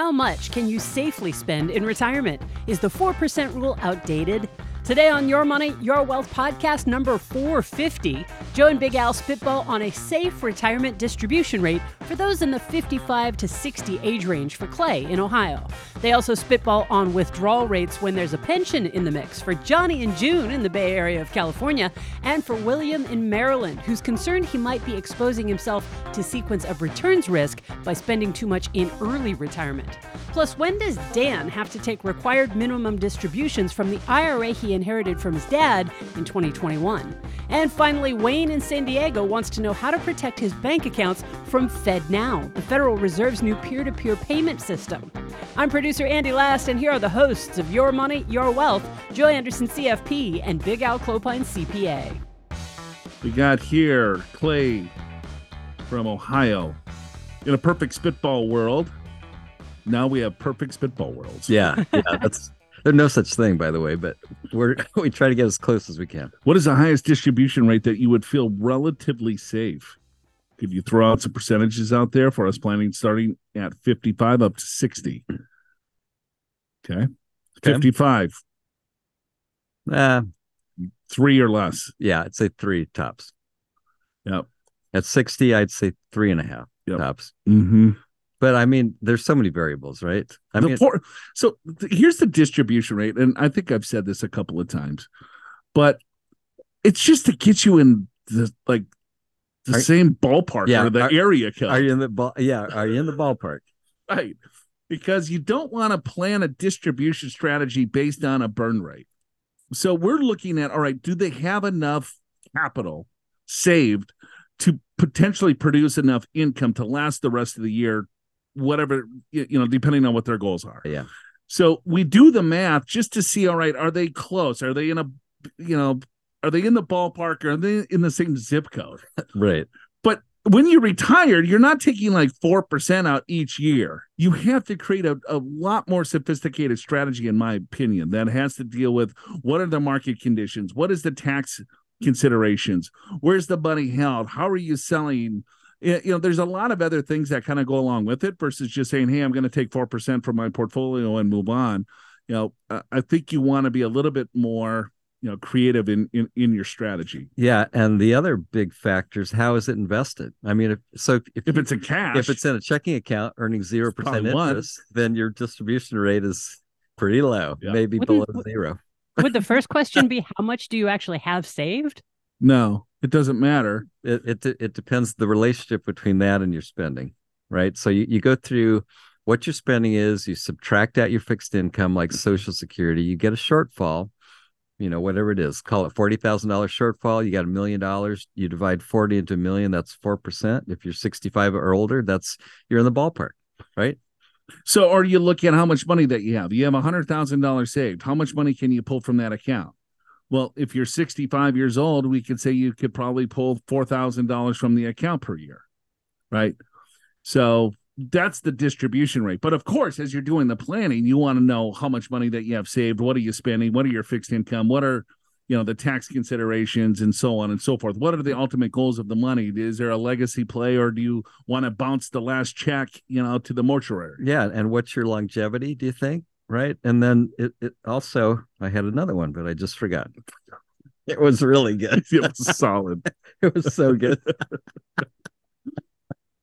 How much can you safely spend in retirement? Is the 4% rule outdated? Today on Your Money, Your Wealth podcast number 450, Joe and Big Al spitball on a safe retirement distribution rate for those in the 55 to 60 age range for Clay in Ohio. They also spitball on withdrawal rates when there's a pension in the mix for Johnny and June in the Bay Area of California and for William in Maryland, who's concerned he might be exposing himself to sequence of returns risk by spending too much in early retirement. Plus, when does Dan have to take required minimum distributions from the IRA he inherited from his dad in 2021. And finally, Wayne in San Diego wants to know how to protect his bank accounts from FedNow, the Federal Reserve's new peer to peer payment system. I'm producer Andy Last, and here are the hosts of Your Money, Your Wealth, Joe Anderson, CFP, and Big Al Clopine, CPA. We got here Clay from Ohio. In a perfect spitball world, now we have perfect spitball worlds. Yeah, yeah, that's there's no such thing, by the way, but we're we try to get as close as we can. What is the highest distribution rate that you would feel relatively safe? Could you throw out some percentages out there for us planning starting at 55 up to 60? Okay. 55. Uh, three or less. Yeah, I'd say three tops. Yep. At 60, I'd say three and a half yep. tops. Mm-hmm. But I mean, there's so many variables, right? I the mean, poor, so th- here's the distribution rate, and I think I've said this a couple of times, but it's just to get you in the like the Are- same ballpark Yeah, or the are- area code, are you in the ball? Yeah, are you in the ballpark? right? Because you don't want to plan a distribution strategy based on a burn rate. So we're looking at all right, do they have enough capital saved to potentially produce enough income to last the rest of the year, whatever you you know, depending on what their goals are. Yeah. So we do the math just to see, all right, are they close? Are they in a, you know, are they in the ballpark? Are they in the same zip code? Right. But when you're retired, you're not taking like 4% out each year. You have to create a, a lot more sophisticated strategy, in my opinion, that has to deal with what are the market conditions? What is the tax considerations? Where's the money held? How are you selling? You know, there's a lot of other things that kind of go along with it versus just saying, hey, I'm going to take 4% from my portfolio and move on. You know, I- I think you want to be a little bit more, you know, creative in, in, in your strategy. Yeah, and the other big factor is how is it invested? I mean, if so, if, If you- it's in cash, if it's in a checking account earning zero percent probably one. interest, then your distribution rate is pretty low, Yeah. maybe Wouldn't- below zero. Would the first question be how much do you actually have saved? no, it doesn't matter. it it it depends the relationship between that and your spending right so you, you go through what your spending is you subtract out your fixed income like social security you get a shortfall you know whatever it is call it $40000 shortfall you got a million dollars you divide 40 into a million that's 4% if you're 65 or older that's you're in the ballpark right So, are you looking at how much money that you have? You have a hundred thousand dollars saved. How much money can you pull from that account? Well, if you're 65 years old, we could say you could probably pull four thousand dollars from the account per year, right? So that's the distribution rate. But of course, as you're doing the planning, you want to know how much money that you have saved. What are you spending? What are your fixed income? What are you know the tax considerations and so on and so forth what are the ultimate goals of the money is there a legacy play or do you want to bounce the last check you know to the mortuary yeah and what's your longevity do you think right and then it, it also i had another one but i just forgot it was really good it was solid. it was so good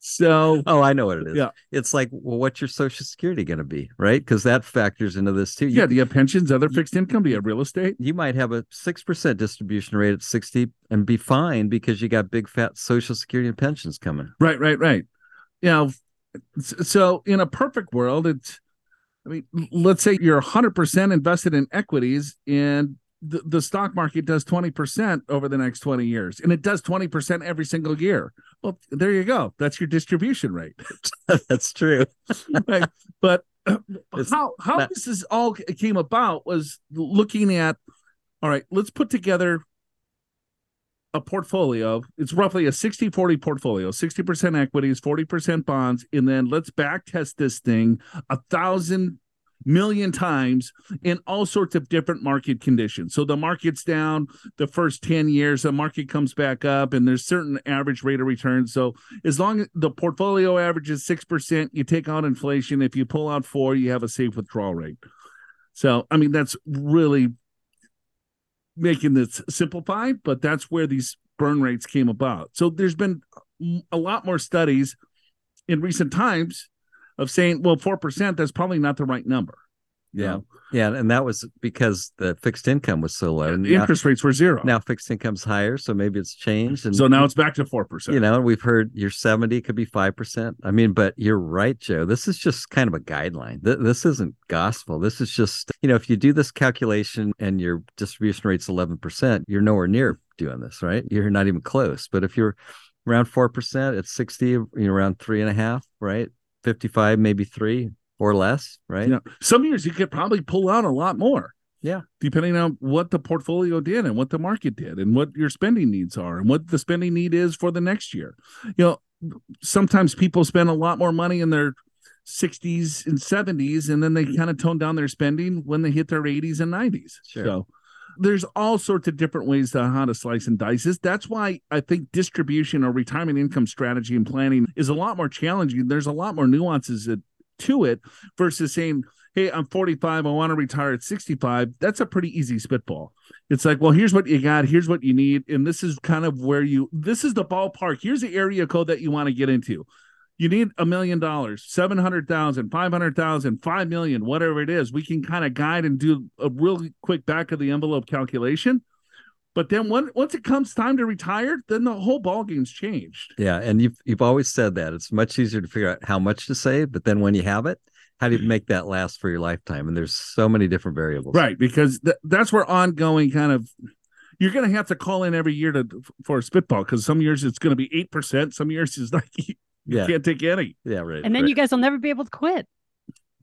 So Oh, I know what it is. Yeah. It's like, well, what's your social security going to be, right? Because that factors into this too. You, yeah, do you have pensions, other fixed income? Do you have real estate? you might have a six percent distribution rate at sixty and be fine because you got big fat social security and pensions coming. Right, right, right. You know, so in a perfect world, it's I mean, let's say you're 100% invested in equities and the, the stock market does 20% over the next 20 years and it does 20% every single year. Well, there you go. That's your distribution rate. That's true. right? But It's how how not- this is all came about was looking at all right, let's put together a portfolio. It's roughly a 60-40 portfolio, 60% equities, 40% bonds, and then let's back test this thing a thousand million times in all sorts of different market conditions. So the market's down the first 10 years, the market comes back up and there's certain average rate of return. So as long as the portfolio averages 6%, you take out inflation. If you pull out four, you have a safe withdrawal rate. So, I mean, that's really making this simplified, but that's where these burn rates came about. So there's been a lot more studies in recent times of saying, well, 4%, that's probably not the right number. Yeah. Know? Yeah. And that was because the fixed income was so low. And the interest rates were zero. Now fixed income's higher. So maybe it's changed. And so now it's back to 4%. You know, we've heard you're 70 could be 5%. I mean, but you're right, Joe. This is just kind of a guideline. This isn't gospel. This is just, you know, if you do this calculation and your distribution rate's 11%, you're nowhere near doing this, right? You're not even close. But if you're around 4%, it's 60, you know, around three and a half, right? 55, maybe three or less, right? Yeah. Some years you could probably pull out a lot more. Yeah. Depending on what the portfolio did and what the market did and what your spending needs are and what the spending need is for the next year. You know, sometimes people spend a lot more money in their 60s and 70s and then they mm-hmm. kind of tone down their spending when they hit their 80s and 90s. Sure. So there's all sorts of different ways to how to slice and dice this. That's why I think distribution or retirement income strategy and planning is a lot more challenging. There's a lot more nuances to it versus saying, Hey, I'm 45. I want to retire at 65. That's a pretty easy spitball. It's like, well, here's what you got. Here's what you need. And this is kind of where you, this is the ballpark. Here's the area code that you want to get into. You need a million dollars, 700,000, 500,000, 5 million, whatever it is. We can kind of guide and do a really quick back of the envelope calculation. But then when, once it comes time to retire, then the whole ball game's changed. Yeah, and you've you've always said that it's much easier to figure out how much to save, but then when you have it, how do you make that last for your lifetime? And there's so many different variables, right? Because th- that's where ongoing kind of you're going to have to call in every year to for a spitball because some years it's going to be eight percent, some years it's like you yeah. can't take any. Yeah, right. And then right. you guys will never be able to quit.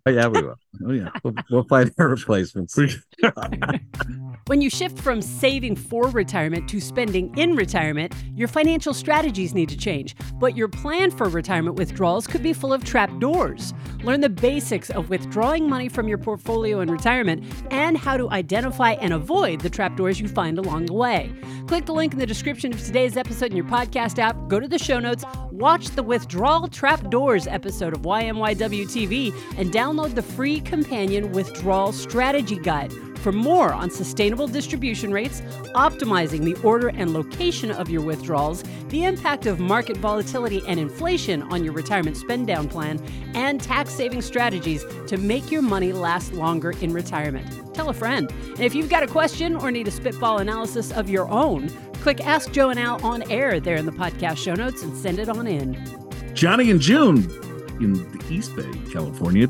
Oh yeah, we will. oh yeah, we'll, we'll find our replacements. when you shift from saving for retirement to spending in retirement, your financial strategies need to change. But your plan for retirement withdrawals could be full of trap doors. Learn the basics of withdrawing money from your portfolio in retirement and how to identify and avoid the trap doors you find along the way. Click the link in the description of today's episode in your podcast app. Go to the show notes, watch the Withdrawal Trap Doors episode of YMYW TV, and download the free companion withdrawal strategy guide for more on sustainable distribution rates, optimizing the order and location of your withdrawals, the impact of market volatility and inflation on your retirement spend down plan, and tax saving strategies to make your money last longer in retirement. Tell a friend. And if you've got a question or need a spitball analysis of your own, click Ask Joe and Al on air there in the podcast show notes and send it on in. Johnny and June in the East Bay, California,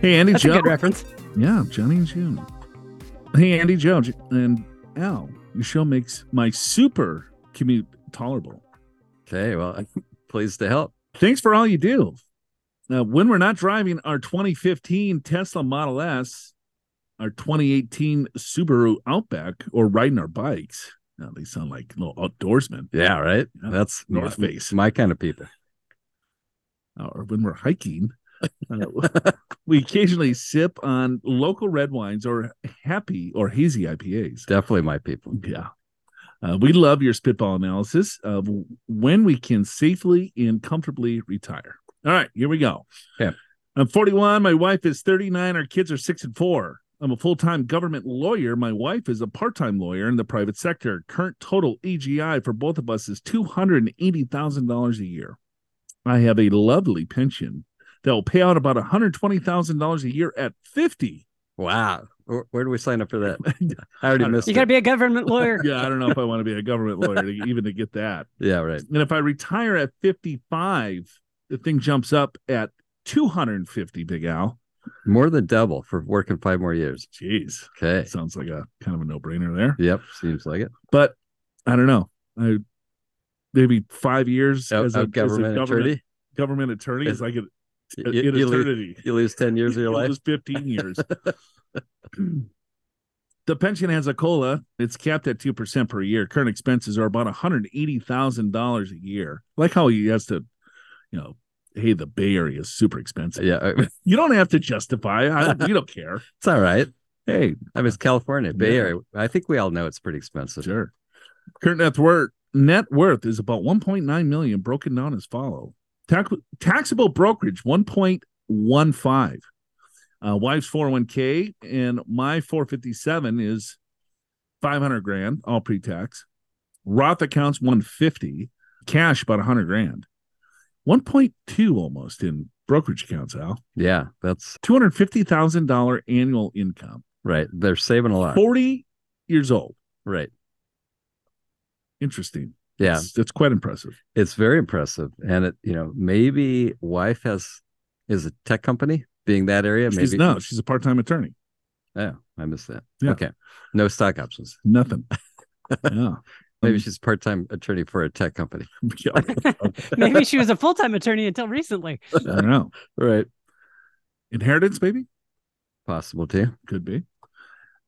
Hey, Andy That's Joe. a good reference. Yeah, Johnny and June. Hey, Andy Joe and Al, your show makes my super commute tolerable. Okay, well, I'm pleased to help. Thanks for all you do. Now, when we're not driving our 2015 Tesla Model S, our 2018 Subaru Outback, or riding our bikes, now they sound like little outdoorsmen. Yeah, right. Yeah. That's North Face, my kind of people. Or when we're hiking, uh, we occasionally sip on local red wines or happy or hazy IPAs. Definitely my people. Yeah. Uh, we love your spitball analysis of when we can safely and comfortably retire. All right, here we go. Okay. I'm 41. My wife is 39. Our kids are six and four. I'm a full time government lawyer. My wife is a part time lawyer in the private sector. Current total AGI for both of us is $280,000 a year. I have a lovely pension that will pay out about $120,000 a year at 50. Wow. Where, where, do we sign up for that? I already missed You got to be a government lawyer. yeah, I don't know if I want to be a government lawyer to, even to get that. Yeah, right. And if I retire at 55, the thing jumps up at 250, Big Al. More than double for working five more years. Jeez. Okay. Sounds like a kind of a no brainer there. Yep. Seems like it. But I don't know. I, maybe five years as, a, government, as a government attorney. Government attorney is like a you, in you eternity. Lose, you lose 10 years of your life. Lose 15 years. the pension has a COLA. It's capped at 2% per year. Current expenses are about $180,000 a year. like how he has to, you know, hey, the Bay Area is super expensive. Yeah, You don't have to justify. I, we don't care. it's all right. Hey, I mean, it's California, Bay Yeah. Area. I think we all know it's pretty expensive. sure. Current net worth net worth is about 1.9 million, broken down as follow. Tax, taxable brokerage 1.15. Uh, wife's 401k and my 457 is 500 grand, all pre-tax. Roth accounts 150, cash about 100 grand. 1.2 almost in brokerage accounts, Al. Yeah, that's $250,000 annual income. right. They're saving a lot. 40 years old. Right. Interesting. Yeah, It's, it's quite impressive. it's very impressive. And it, you know, maybe wife has is a tech company being that area. Maybe She's no, she's a part-time attorney. Yeah, I missed that. Yeah. Okay. No stock options. Nothing. yeah. Maybe Um, she's part time attorney for a tech company. Maybe she was a full time attorney until recently. I don't know. Right. Inheritance, maybe? Possible too. Could be.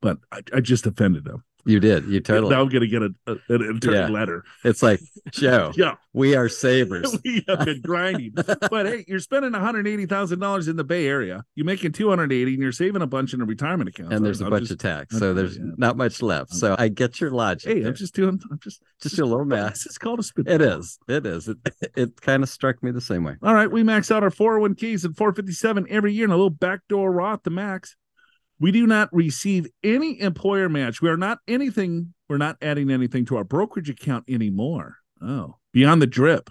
But I, I just offended them. You did. You totally. Now I'm going to get a, a, an attorney Yeah. letter. It's like, Joe, Yeah. we are savers. we have been grinding. but hey, you're spending $180,000 in the Bay Area. You're making 280 and you're saving a bunch in a retirement account. And there's a I'm bunch just, of tax. So there's yeah. not much left. So I get your logic. Hey, there. I'm just doing, I'm just, Just do a little math. This is called a spit. It is. It is. It, it kind of struck me the same way. All right, we max out our 401ks at 457 every year and a little backdoor Roth to max. We do not receive any employer match. We are not anything, we're not adding anything to our brokerage account anymore. Oh, beyond the drip.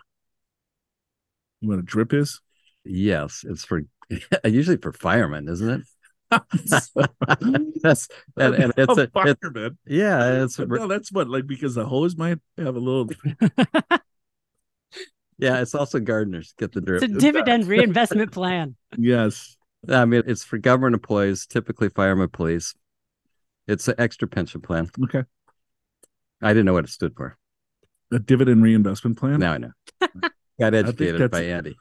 You know what a drip is? Yes. It's for usually for firemen, isn't it? That's and, and it's a, it, fireman. yeah, it's no, that's what, like, because the hose might have a little. yeah, it's also gardeners get the drip. It's a dividend reinvestment plan. Yes. I mean, it's for government employees, typically firemen, police. It's an extra pension plan. Okay. I didn't know what it stood for. A dividend reinvestment plan. Now I know. Got educated that's- by Andy.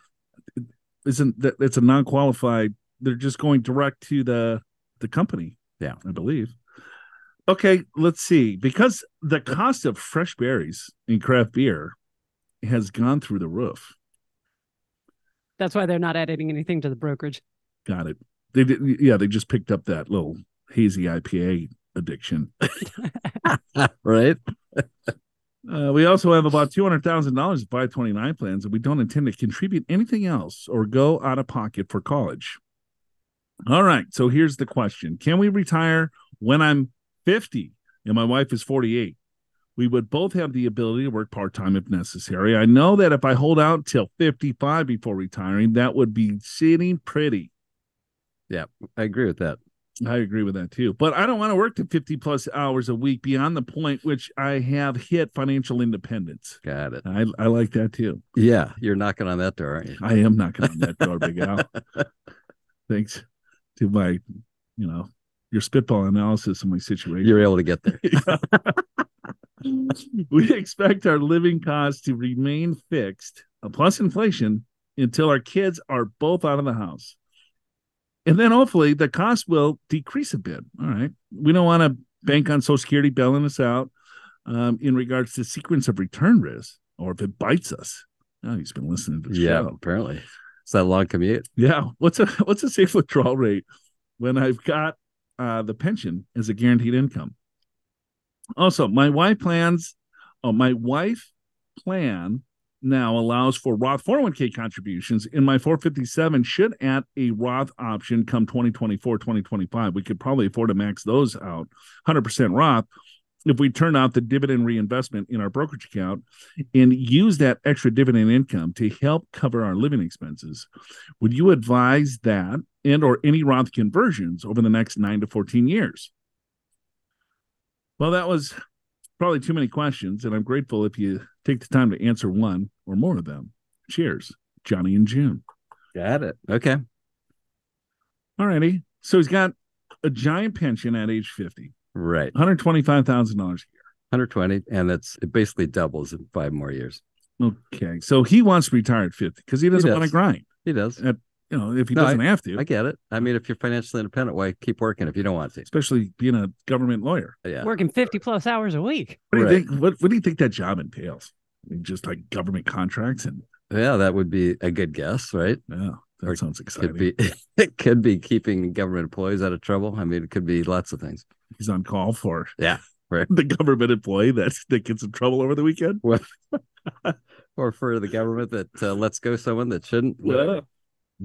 Isn't that it's a non qualified? They're just going direct to the the company. Yeah. I believe. Okay, let's see. Because the cost of fresh berries in craft beer has gone through the roof. That's why they're not adding anything to the brokerage. Got it. They did. Yeah, they just picked up that little hazy IPA addiction. right? Uh, we also have about two hundred thousand dollars of twenty nine plans, and we don't intend to contribute anything else or go out of pocket for college. All right, so here's the question: Can we retire when I'm fifty and my wife is forty eight? We would both have the ability to work part time if necessary. I know that if I hold out till fifty five before retiring, that would be sitting pretty. I agree with that. I agree with that too. But I don't want to work to 50 plus hours a week beyond the point which I have hit financial independence. Got it. I, I like that too. Yeah, you're knocking on that door, aren't you? I am knocking on that door, Big Al. Thanks to my, you know, your spitball analysis of my situation. You're able to get there. we expect our living costs to remain fixed, uh, plus inflation, until our kids are both out of the house. And then hopefully the cost will decrease a bit. All right. We don't want to bank on Social Security bailing us out um, in regards to sequence of return risk or if it bites us. Oh, he's been listening to the Yeah, show. apparently. It's that long commute. Yeah. What's a what's a safe withdrawal rate when I've got uh, the pension as a guaranteed income? Also, my wife plans. Oh, my wife plan now allows for Roth 401k contributions. In my 457 should add a Roth option come 2024, 2025. We could probably afford to max those out 100% Roth if we turn out the dividend reinvestment in our brokerage account and use that extra dividend income to help cover our living expenses. Would you advise that and or any Roth conversions over the next 9 to 14 years? Well, that was probably too many questions and I'm grateful if you take the time to answer one or more of them. Cheers, Johnny and June. Got it. Okay. All righty. So he's got a giant pension at age 50, Right. $125,000 a year. 120. And it's it basically doubles in five more years. Okay. So he wants to retire at 50 because he doesn't want to grind. He does. You know, if he No, doesn't have to, I get it. I mean, if you're financially independent, why keep working if you don't want to? especially being a government lawyer. Yeah. Working 50 plus hours a week. What do you Right. think? What, what do you think that job entails? I mean, just like government contracts and Yeah, that would be a good guess, right? Yeah, that Or sounds exciting. Could be it could be keeping government employees out of trouble. I mean, it could be lots of things. He's on call for Yeah, right. the government employee that that gets in trouble over the weekend. Or for the government that uh, lets go someone that shouldn't. Yeah.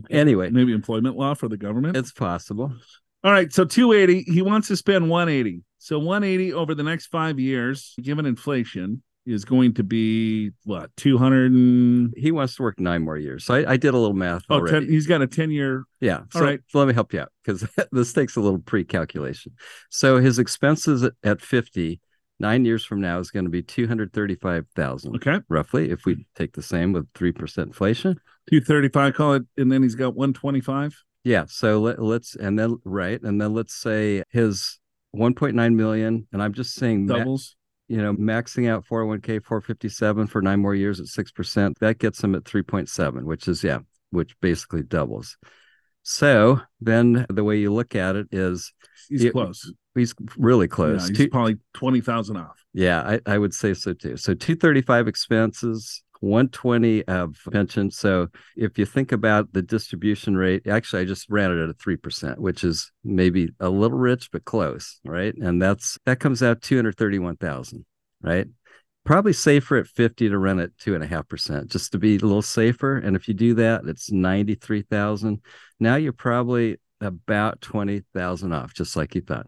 Anyway, Maybe employment law for the government. it's possible. All right, so 280, he wants to spend 180. So 180 over the next 5 years, given inflation, is going to be what? 200 and He wants to work nine more years. So I, I did a little math Oh, already. 10, he's got a 10 year. Yeah. All So, right. so let me help you out because this takes a little pre-calculation. So his expenses at, at 50, nine years from now is going to be 235,000 Okay. roughly if we take the same with 3% inflation. 235 call it and then he's got 125. Yeah. So let, let's, and then, right. And then let's say his 1.9 million, and I'm just saying, ma- Doubles. you know, maxing out 401k 457 for nine more years at 6%, that gets him at 3.7, which is, yeah, which basically doubles. So then the way you look at it is He's Yeah, close. He's really Yeah, close. he's Two- probably 20,000 off. yeah, I, I would say so too. So 235 expenses, 120 of pension. So if you think about the distribution rate, actually, I just ran it at a 3%, which is maybe a little rich, but close, right? And that's that comes out 231,000, right? Probably safer at 50 to run at two and a half percent, just to be a little safer. And if you do that, it's 93,000. Now you're probably about 20,000 off, just like you thought.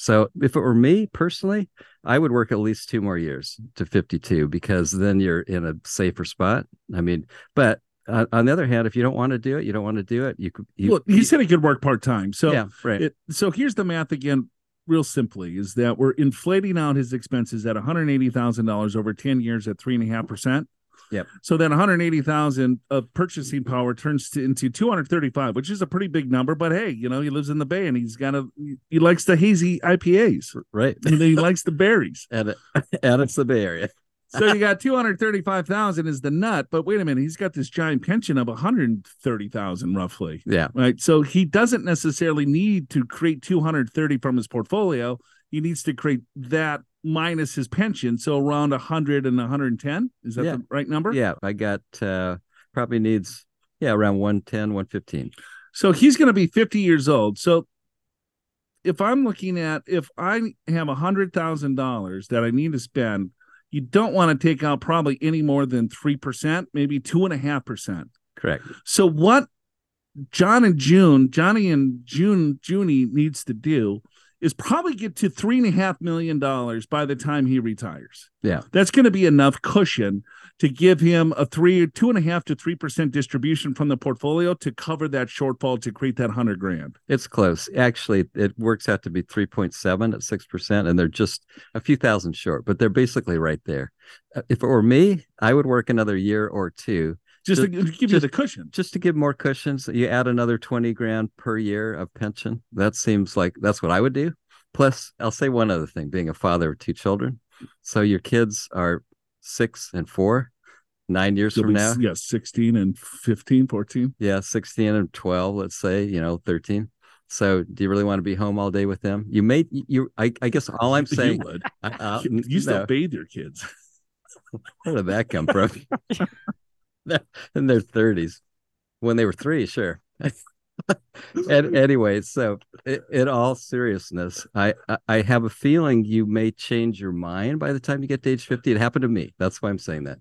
So if it were me personally, I would work at least two more years to 52 because then you're in a safer spot. I mean, but uh, on the other hand, if you don't want to do it, you don't want to do it. You could, you, well, he said he could work part time. So yeah, right. it, so here's the math again, real simply, is that we're inflating out his expenses at $180,000 over 10 years at three and a half percent. Yep. So then 180,000 of purchasing power turns to, into 235, which is a pretty big number. But hey, you know, he lives in the Bay and he's got a he likes the hazy IPAs. right. And he likes the berries. And, and it's the Bay Area. So you got 235,000 is the nut, but wait a minute, he's got this giant pension of 130,000 roughly. Yeah. Right. So he doesn't necessarily need to create 230 from his portfolio. He needs to create that minus his pension. So around 100 and 110. Is that Yeah. the right number? Yeah. I got uh, probably needs, yeah, around 110, 115. So he's going to be 50 years old. So if I'm looking at if I have a hundred thousand dollars that I need to spend, you don't want to take out probably any more than three percent, maybe two and a half percent. Correct. So what John and June, Johnny and June, Junie needs to do is probably get to three and a half million dollars by the time he retires. Yeah. That's going to be enough cushion to give him a three, two and a half to three percent distribution from the portfolio to cover that shortfall to create that hundred grand. It's close. Actually, it works out to be 3.7 at 6%, and they're just a few thousand short, but they're basically right there. Uh, If it were me, I would work another year or two Just, Just- to give you the cushion. just to give more cushions. You add another 20 grand per year of pension. That seems like that's what I would do. Plus, I'll say one other thing being a father of two children. So your kids are six and four, nine years You'll from be, now. yeah, 16 and 15, 14. Yeah, 16 and 12, let's say, you know, 13. So do you really want to be home all day with them? You may, you, I, I guess all I'm saying, you would. I, uh, You- you still no. bathe your kids. where did that come from? In their 30s. When they were three, sure. and anyway, so in all seriousness, I, I have a feeling you may change your mind by the time you get to age 50. It happened to me. That's why I'm saying that.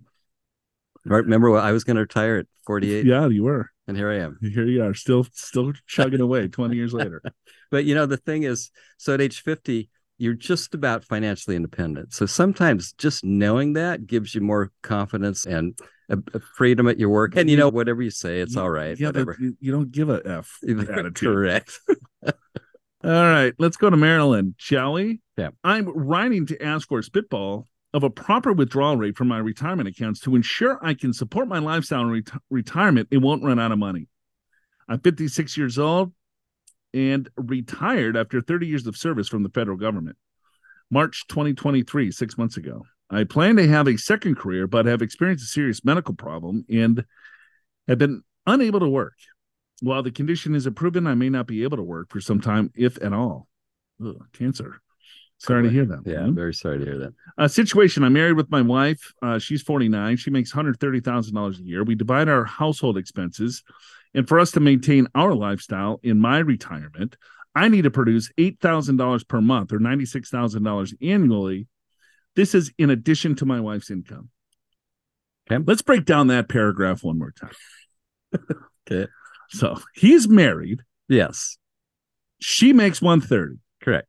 Right. Remember what I was going to retire at 48 Yeah, you were. and here I am. Here you are, still still chugging away 20 years later. But you know, the thing is, so at age 50, you're just about financially independent. So sometimes just knowing that gives you more confidence and a, freedom at your work. And you know, whatever you say, it's all right. Yeah, whatever. you, you don't give a F attitude. Correct. All right, let's go to Maryland, shall we? Yeah. I'm writing to ask for a spitball of a proper withdrawal rate from my retirement accounts to ensure I can support my lifestyle and ret- retirement. It won't run out of money. I'm 56 years old and retired after 30 years of service from the federal government. March 2023, six months ago. I plan to have a second career, but have experienced a serious medical problem and have been unable to work. While the condition is proven, I may not be able to work for some time, if at all. Ugh, cancer. Sorry to hear that. Yeah, man. very sorry to hear that. Uh, situation I'm married with my wife. Uh, she's 49. She makes $130,000 a year. We divide our household expenses. And for us to maintain our lifestyle in my retirement, I need to produce $8,000 per month or $96,000 annually. This is in addition to my wife's income. Okay. Let's break down that paragraph one more time. Okay. So he's married. Yes, She makes 130. correct.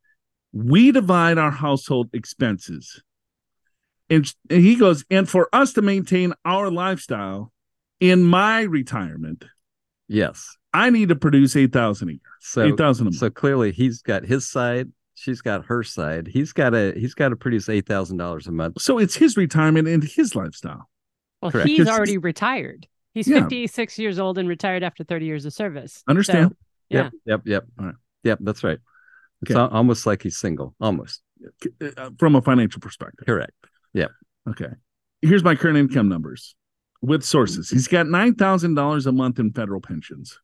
we divide our household expenses. And, and he goes, and for us to maintain our lifestyle in my retirement, Yes. I need to produce eight thousand a year. So eight thousand a month. so clearly he's got his side, she's got her side. He's got to he's got to produce eight thousand dollars a month. So it's his retirement and his lifestyle. Well, Correct. he's already retired. He's Yeah. 56 years old and retired after 30 years of service. Understand? So, yeah. Yep. Yep. Yep. All right. Yep. That's right. It's Okay. al- almost like he's single. Almost. Uh, From a financial perspective. Correct. Yep. Okay. Here's my current income numbers with sources. He's got nine thousand dollars a month in federal pensions.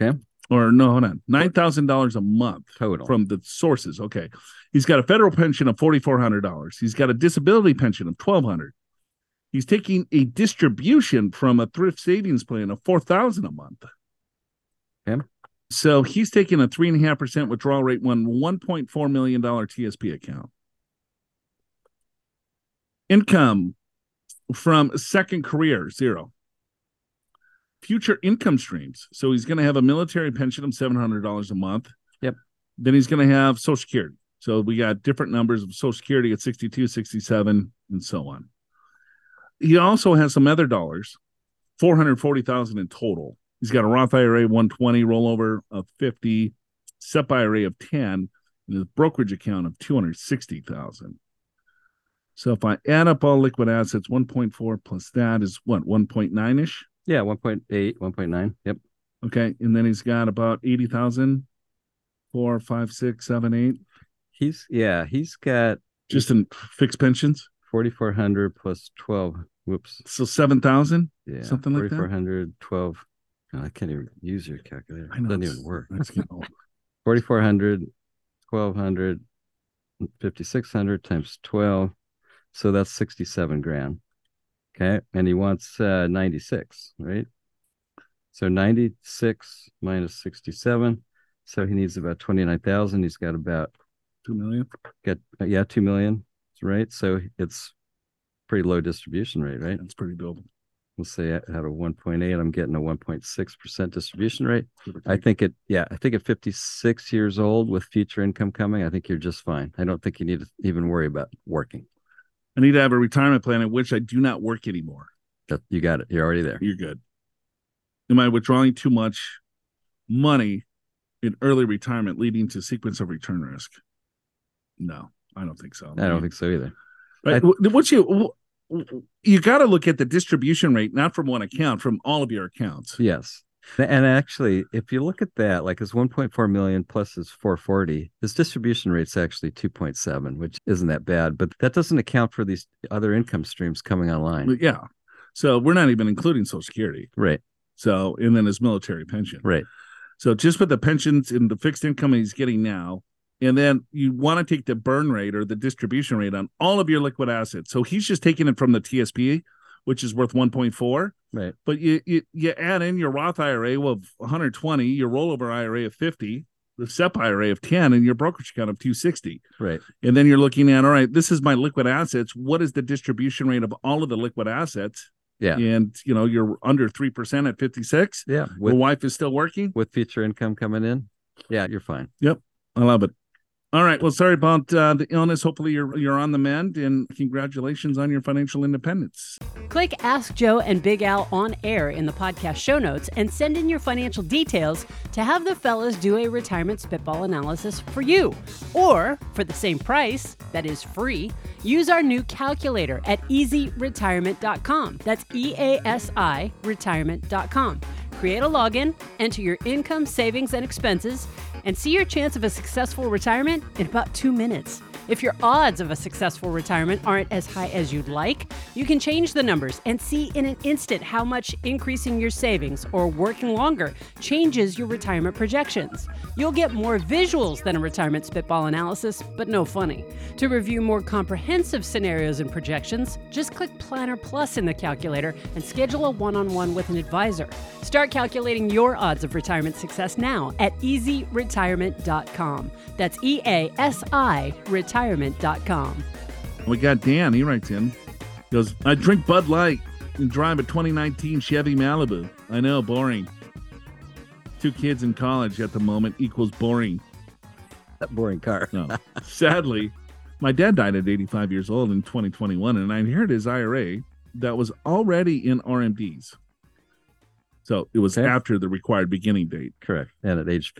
Okay. Or no, hold on. Nine thousand dollars a month. Total. from the sources. Okay. He's got a federal pension of $4,400. He's got a disability pension of 1200 He's taking a distribution from a thrift savings plan of 4000 a month. Okay. So he's taking a three and a half percent withdrawal rate on $1.4 million TSP account. Income from second career, zero. Future income streams. So he's going to have a military pension of $700 a month. Yep. Then he's going to have Social Security. So we got different numbers of Social Security at 62, 67, and so on. He also has some other dollars, 440,000 in total. He's got a Roth IRA 120 rollover of 50, SEP IRA of 10, and a brokerage account of 260,000. So if I add up all liquid assets, 1.4 plus that is what, 1.9 ish? Yeah. 1.8, 1.9. Yep. Okay. And then he's got about 80,000, four, five, six, seven, eight, He's yeah. He's got just in fixed pensions. 4,400 plus 12. Whoops. So 7,000. Yeah. Something like that? 4,400, 12. I can't even use your calculator. I know. Doesn't even work. it's getting old. 4,400, 1,200, 5,600 times 12. So that's 67 grand. Okay. And he wants uh, 96, right? So 96 minus 67. So he needs about 29,000. He's got about, Two million. got, yeah, 2 million, right? So it's pretty low distribution rate, right? That's pretty doable. Let's say out of 1.8, I'm getting a 1.6% distribution rate. I think it, yeah, I think at 56 years old with future income coming, I think you're just fine. I don't think you need to even worry about working. I need to have a retirement plan in which I do not work anymore. You got it. You're already there. You're good. Am I withdrawing too much money in early retirement, leading to sequence of return risk? No, I don't think so. I don't think so either. Right. Wh- What you you got to look at the distribution rate, not from one account, from all of your accounts. Yes. And actually, if you look at that, like his 1.4 million plus his 440, his distribution rate's actually 2.7, which isn't that bad, but that doesn't account for these other income streams coming online. Yeah. So we're not even including Social Security. Right. So and then his military pension. Right. So just put the pensions and the fixed income he's getting now, and then you want to take the burn rate or the distribution rate on all of your liquid assets. So he's just taking it from the TSP, which is worth 1.4. Right. But you you, you add in your Roth IRA of 120, your rollover IRA of 50, the SEP IRA of 10, and your brokerage account of 260. Right. And then you're looking at, all right, this is my liquid assets. What is the distribution rate of all of the liquid assets? Yeah. And you know, you're under three percent at 56. Yeah. The With, wife is still working. with future income coming in. Yeah. You're fine. Yep. I love it. All right. Well, sorry about uh, the illness. Hopefully, you're you're on the mend, and congratulations on your financial independence. Click Ask Joe and Big Al on air in the podcast show notes and send in your financial details to have the fellas do a retirement spitball analysis for you. Or, for the same price, that is free, use our new calculator at easiretirement.com. That's E A S I retirement.com. Create a login, enter your income, savings, and expenses, and see your chance of a successful retirement in about two minutes. If your odds of a successful retirement aren't as high as you'd like, you can change the numbers and see in an instant how much increasing your savings or working longer changes your retirement projections. You'll get more visuals than a retirement spitball analysis, but no funny. To review more comprehensive scenarios and projections, just click Planner Plus in the calculator and schedule a one on one with an advisor. Start calculating your odds of retirement success now at easiretirement.com. That's E A S I retirement.com. We got Dan. He writes in. He goes, I drink Bud Light and drive a 2019 Chevy Malibu. I know, boring. Two kids in college at the moment equals boring. That boring car. No. Sadly, my dad died at 85 years old in 2021, and I inherited his IRA that was already in RMDs. So it was Okay. after the required beginning date. Correct. And at age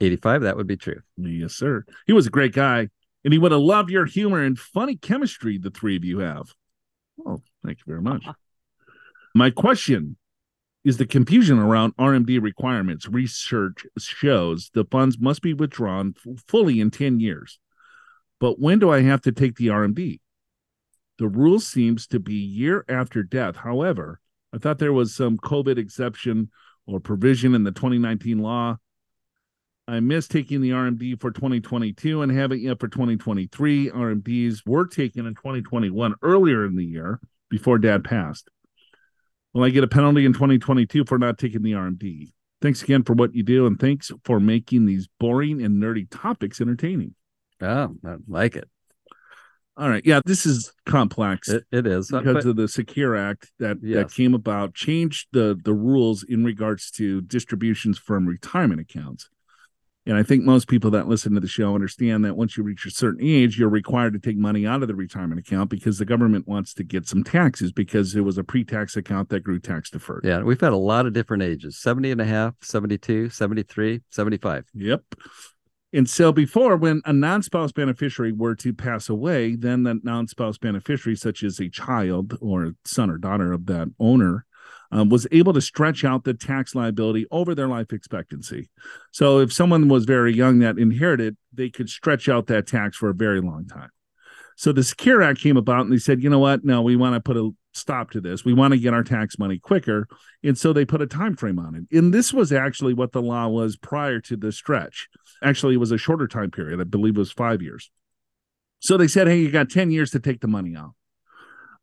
85, that would be true. Yes, sir. He was a great guy, and he would have loved your humor and funny chemistry the three of you have. Oh, thank you very much. My question is the confusion around RMD requirements. Research shows the funds must be withdrawn fully in 10 years. But when do I have to take the RMD? The rule seems to be year after death. However, I thought there was some COVID exception or provision in the 2019 law I missed taking the RMD for 2022 and haven't yet for 2023. RMDs were taken in 2021 earlier in the year before dad passed. Will I get a penalty in 2022 for not taking the RMD? Thanks again for what you do and thanks for making these boring and nerdy topics entertaining. Oh, I like it. All right. Yeah, this is complex It, it is. Uh, because but- of the Secure Act that, that came about, changed the the rules in regards to distributions from retirement accounts. And I think most people that listen to the show understand that once you reach a certain age, you're required to take money out of the retirement account because the government wants to get some taxes because it was a pre-tax account that grew tax deferred. yeah, we've had a lot of different ages 70 and a half, 72, 73, 75. Yep. And so before, when a non-spouse beneficiary were to pass away, then the non-spouse beneficiary, such as a child or son or daughter of that owner, um, was able to stretch out the tax liability over their life expectancy. So if someone was very young that inherited, they could stretch out that tax for a very long time. So the Secure Act came about and they said, you know what? No, we want to put a stop to this. We want to get our tax money quicker. And so they put a time frame on it. And this was actually what the law was prior to the stretch. Actually, it was a shorter time period. I believe it was five years. So they said, hey, you got 10 years to take the money out.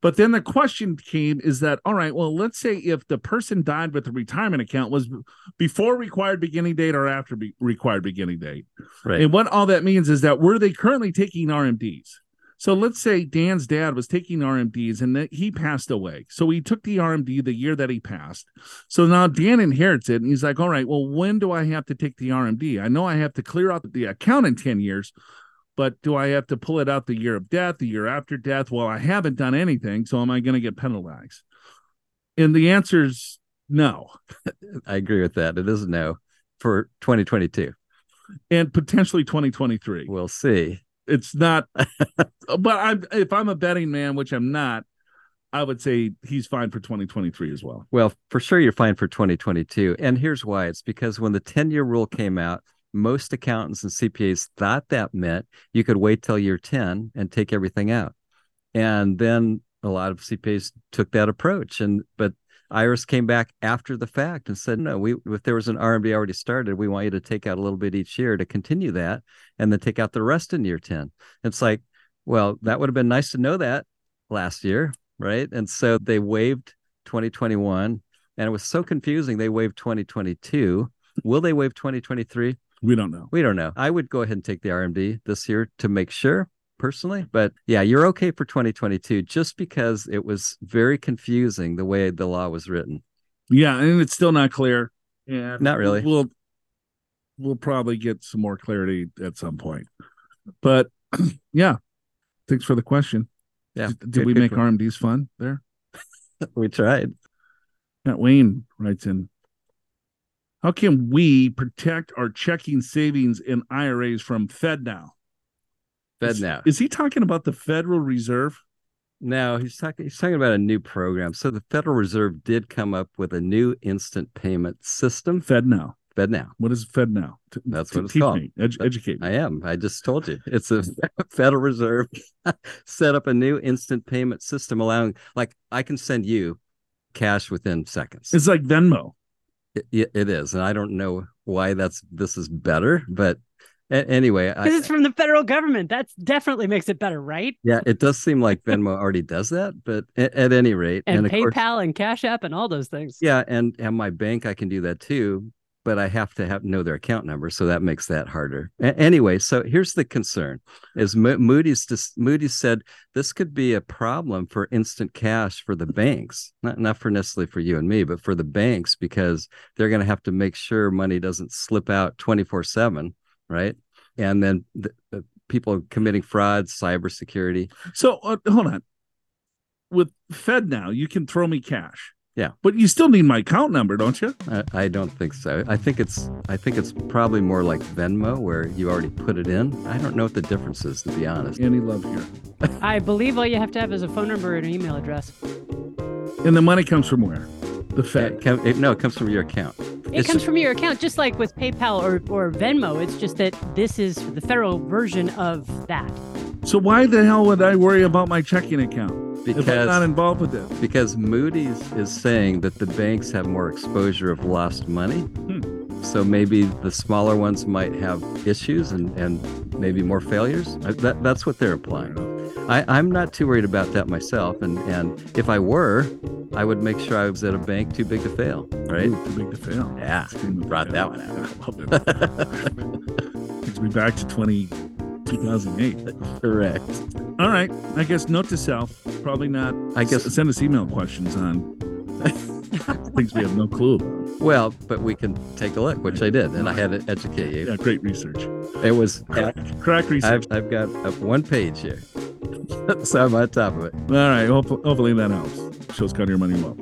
But then the question came is that, all right, well, let's say if the person died with the retirement account was before required beginning date or after be- required beginning date. Right. And what all that means is that were they currently taking RMDs? So let's say Dan's dad was taking RMDs and that he passed away. So he took the RMD the year that he passed. So now Dan inherits it and he's like, all right, well, when do I have to take the RMD? I know I have to clear out the account in 10 years, but do I have to pull it out the year of death, the year after death? Well, I haven't done anything. So am I going to get penalized? And the answer is no. I agree with that. It is no for 2022. And potentially 2023. We'll see. it's not but i'm if i'm a betting man which i'm not i would say he's fine for 2023 as well Well, for sure, you're fine for 2022. And here's why it's because when the 10 year rule came out, most accountants and CPAs thought that meant you could wait till year 10 and take everything out. And then a lot of CPAs took that approach. And, but IRS came back after the fact and said, no, we, if there was an RMD already started, we want you to take out a little bit each year to continue that and then take out the rest in year 10. It's like, well, that would have been nice to know that last year. Right. And so they waived 2021 and it was so confusing. They waived 2022. Will they waive 2023? We don't know We don't know. I would go ahead and take the RMD this year to make sure personally. But yeah, you're okay for 2022 just because it was very confusing the way the law was written. yeah and it's still not clear Yeah, Not really. we'll we'll probably get some more clarity at some point but yeah thanks for the question Yeah. did, did we make rmds fun there We tried. Matt Wayne writes in How can we protect our checking savings and IRAs from FedNow? Fed Is- now. Is he talking about the Federal Reserve? No, he's talking. He's talking about a new program. So the Federal Reserve did come up with a new instant payment system. FedNow. Fed now. What is FedNow? T- That's what it's called. me. Edu- educate me. I am. I just told you. It's a Federal Reserve set up a new instant payment system, allowing like I can send you cash within seconds. It's like Venmo. It, it is, and I don't know why that's this is better, but anyway, Because it's from the federal government. That definitely makes it better, right? yeah, it does seem like Venmo already does that, but at, at any rate, And, course- PayPal and Cash App and all those things. yeah, and and my bank I can do that too, but I have to have know their account number, so that makes that harder. A- anyway, so here's the concern: is Mo- Moody's just Moody's said this could be a problem for instant cash for the banks, not not for necessarily for you and me, but for the banks because they're going to have to make sure money doesn't slip out twenty four seven, right? And then the, the people committing fraud, cybersecurity. So uh, hold on. With FedNow, you can throw me cash. Yeah. But you still need my account number, don't you? I, I don't think so. I think it's I think it's probably more like Venmo where you already put it in. I don't know what the difference is to be honest. Any love here. I believe all you have to have is a phone number and an email address. And the money comes from where? The It Fed. com- it- no, it comes from your account. It It's- comes from your account, just like with PayPal or, or Venmo. It's just that this is the federal version of that. So why the hell would I worry about my checking account if I'm not involved with it? because Moody's is saying that the banks have more exposure of lost money. Hmm. So maybe the smaller ones might have issues and, and maybe more failures. That, that's what they're implying. I, I'm not too worried about that myself. And, and if I were, I would make sure I was at a bank too big to fail. Right. Ooh, too big to fail. Yeah, brought fail. that one it. Takes me back to 20, 2008. Correct. All right. I guess note to self: probably not. I guess- s- send us email questions on things we have no clue about. Well, but we can take a look, which I did, and I had to educate you. Yeah, great research. It was. Crack, crack research. I've, I've got one page here, so I'm on top of it. All right. Hopefully, hopefully that helps. Shows cut your money well.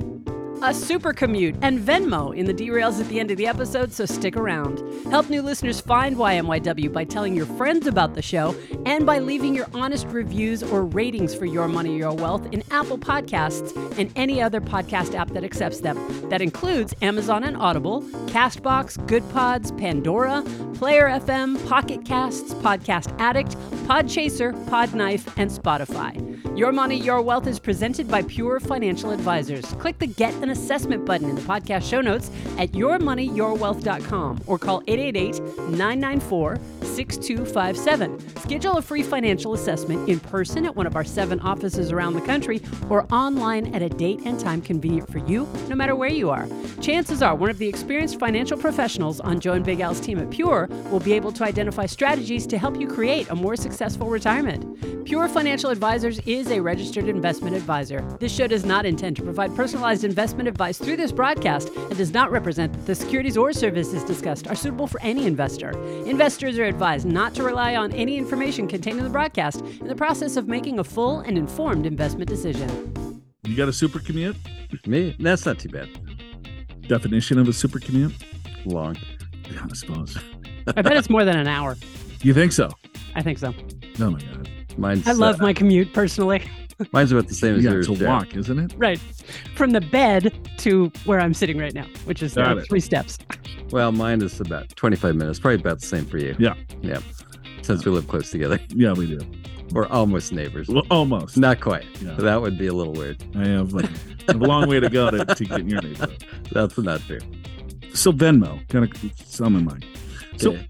A super commute and Venmo in the derails at the end of the episode, so stick around. Help new listeners find YMYW by telling your friends about the show and by leaving your honest reviews or ratings for Your Money, Your Wealth in Apple Podcasts and any other podcast app that accepts them. That includes Amazon and Audible, Castbox, Good Pods, Pandora, Player FM, Pocket Casts, Podcast Addict, Podchaser, Podknife, and Spotify. Your Money, Your Wealth is presented by Pure Financial Advisors. Click the Get an Assessment button in the podcast show notes at yourmoneyyourwealth.com or call 888 994 6257. Schedule a free financial assessment in person at one of our seven offices around the country or online at a date and time convenient for you, no matter where you are. Chances are one of the experienced financial professionals on Joe and Big Al's team at Pure will be able to identify strategies to help you create a more successful retirement. Pure Financial Advisors is a registered investment advisor. This show does not intend to provide personalized investment advice through this broadcast and does not represent that the securities or services discussed are suitable for any investor. Investors are advised not to rely on any information contained in the broadcast in the process of making a full and informed investment decision. You got a super commute? Me, that's not too bad. Definition of a super commute? Long. Yeah, I suppose. I bet it's more than an hour. You think so? I think so. Oh my god. Mine's. I love uh, my commute personally. mine's about the same as Yeah, yours. it's a walk, isn't it? Right. From the bed to where I'm sitting right now, which is uh, three steps. Well, mine is about 25 minutes. Probably about the same for you. Yeah. Yeah. Since we live close together, Yeah, we do. we're almost neighbors. Well, almost. Not quite. Yeah. That would be a little weird. I have, like, I have a long way to go to, to get in your neighborhood. That's not true. So Venmo, kind of some in mind. So Okay.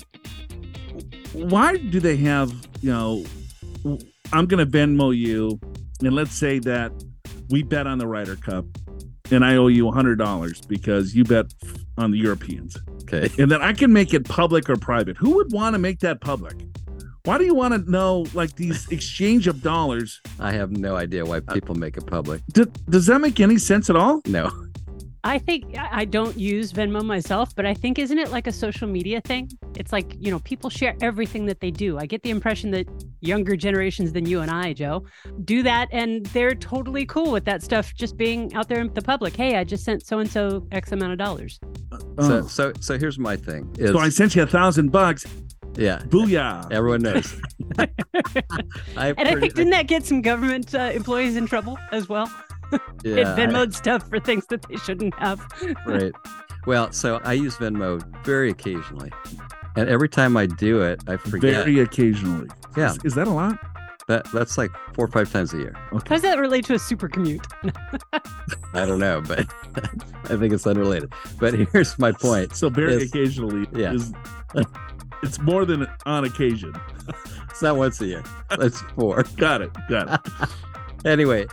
why do they have, you know, I'm going to Venmo you, and let's say that we bet on the Ryder Cup, and I owe you $100 because you bet on the Europeans. okay. and then I can make it public or private. Who would want to make that public? Why do you want to know like these exchange of dollars? I have no idea why people make it public. D- does that make any sense at all? No. I think I I don't use Venmo myself, but I think isn't it like a social media thing? It's like, you know, people share everything that they do. I get the impression that younger generations than you and I, Joe, do that and they're totally cool with that stuff just being out there in the public. Hey, I just sent so and so X amount of dollars. So, Oh. so, so here's my thing. Is, so I sent you a thousand bucks. yeah. Booyah! Everyone knows. I And I think didn't that get some government uh, employees in trouble as well? Yeah, it I- Venmoed stuff for things that they shouldn't have. right. Well, so I use Venmo very occasionally, and every time I do it, I forget. Very occasionally. Yeah. Is, is that a lot? that that's like four or five times a year. How does that relate to a super commute? I don't know, but I think it's unrelated. But here's my point. So very Yes. occasionally Yeah. is it's more than on occasion. It's not once a year. That's four. Got it. Got it. anyway,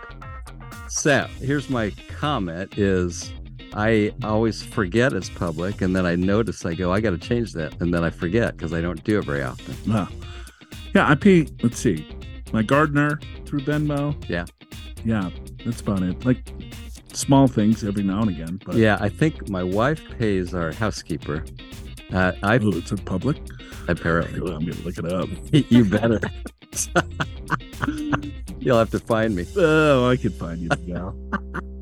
so here's my comment is I always forget it's public and then I notice I go, I got to change that. And then I forget because I don't do it very often. Wow. Yeah, I pay. Let's see, my gardener through Venmo. Yeah. Yeah, that's about it. Like small things every now and again. But Yeah, I think my wife pays our housekeeper. Uh, I oh, it's in public. apparently I'm gonna look it up. you better. You'll have to find me. Oh, I can find you the gal.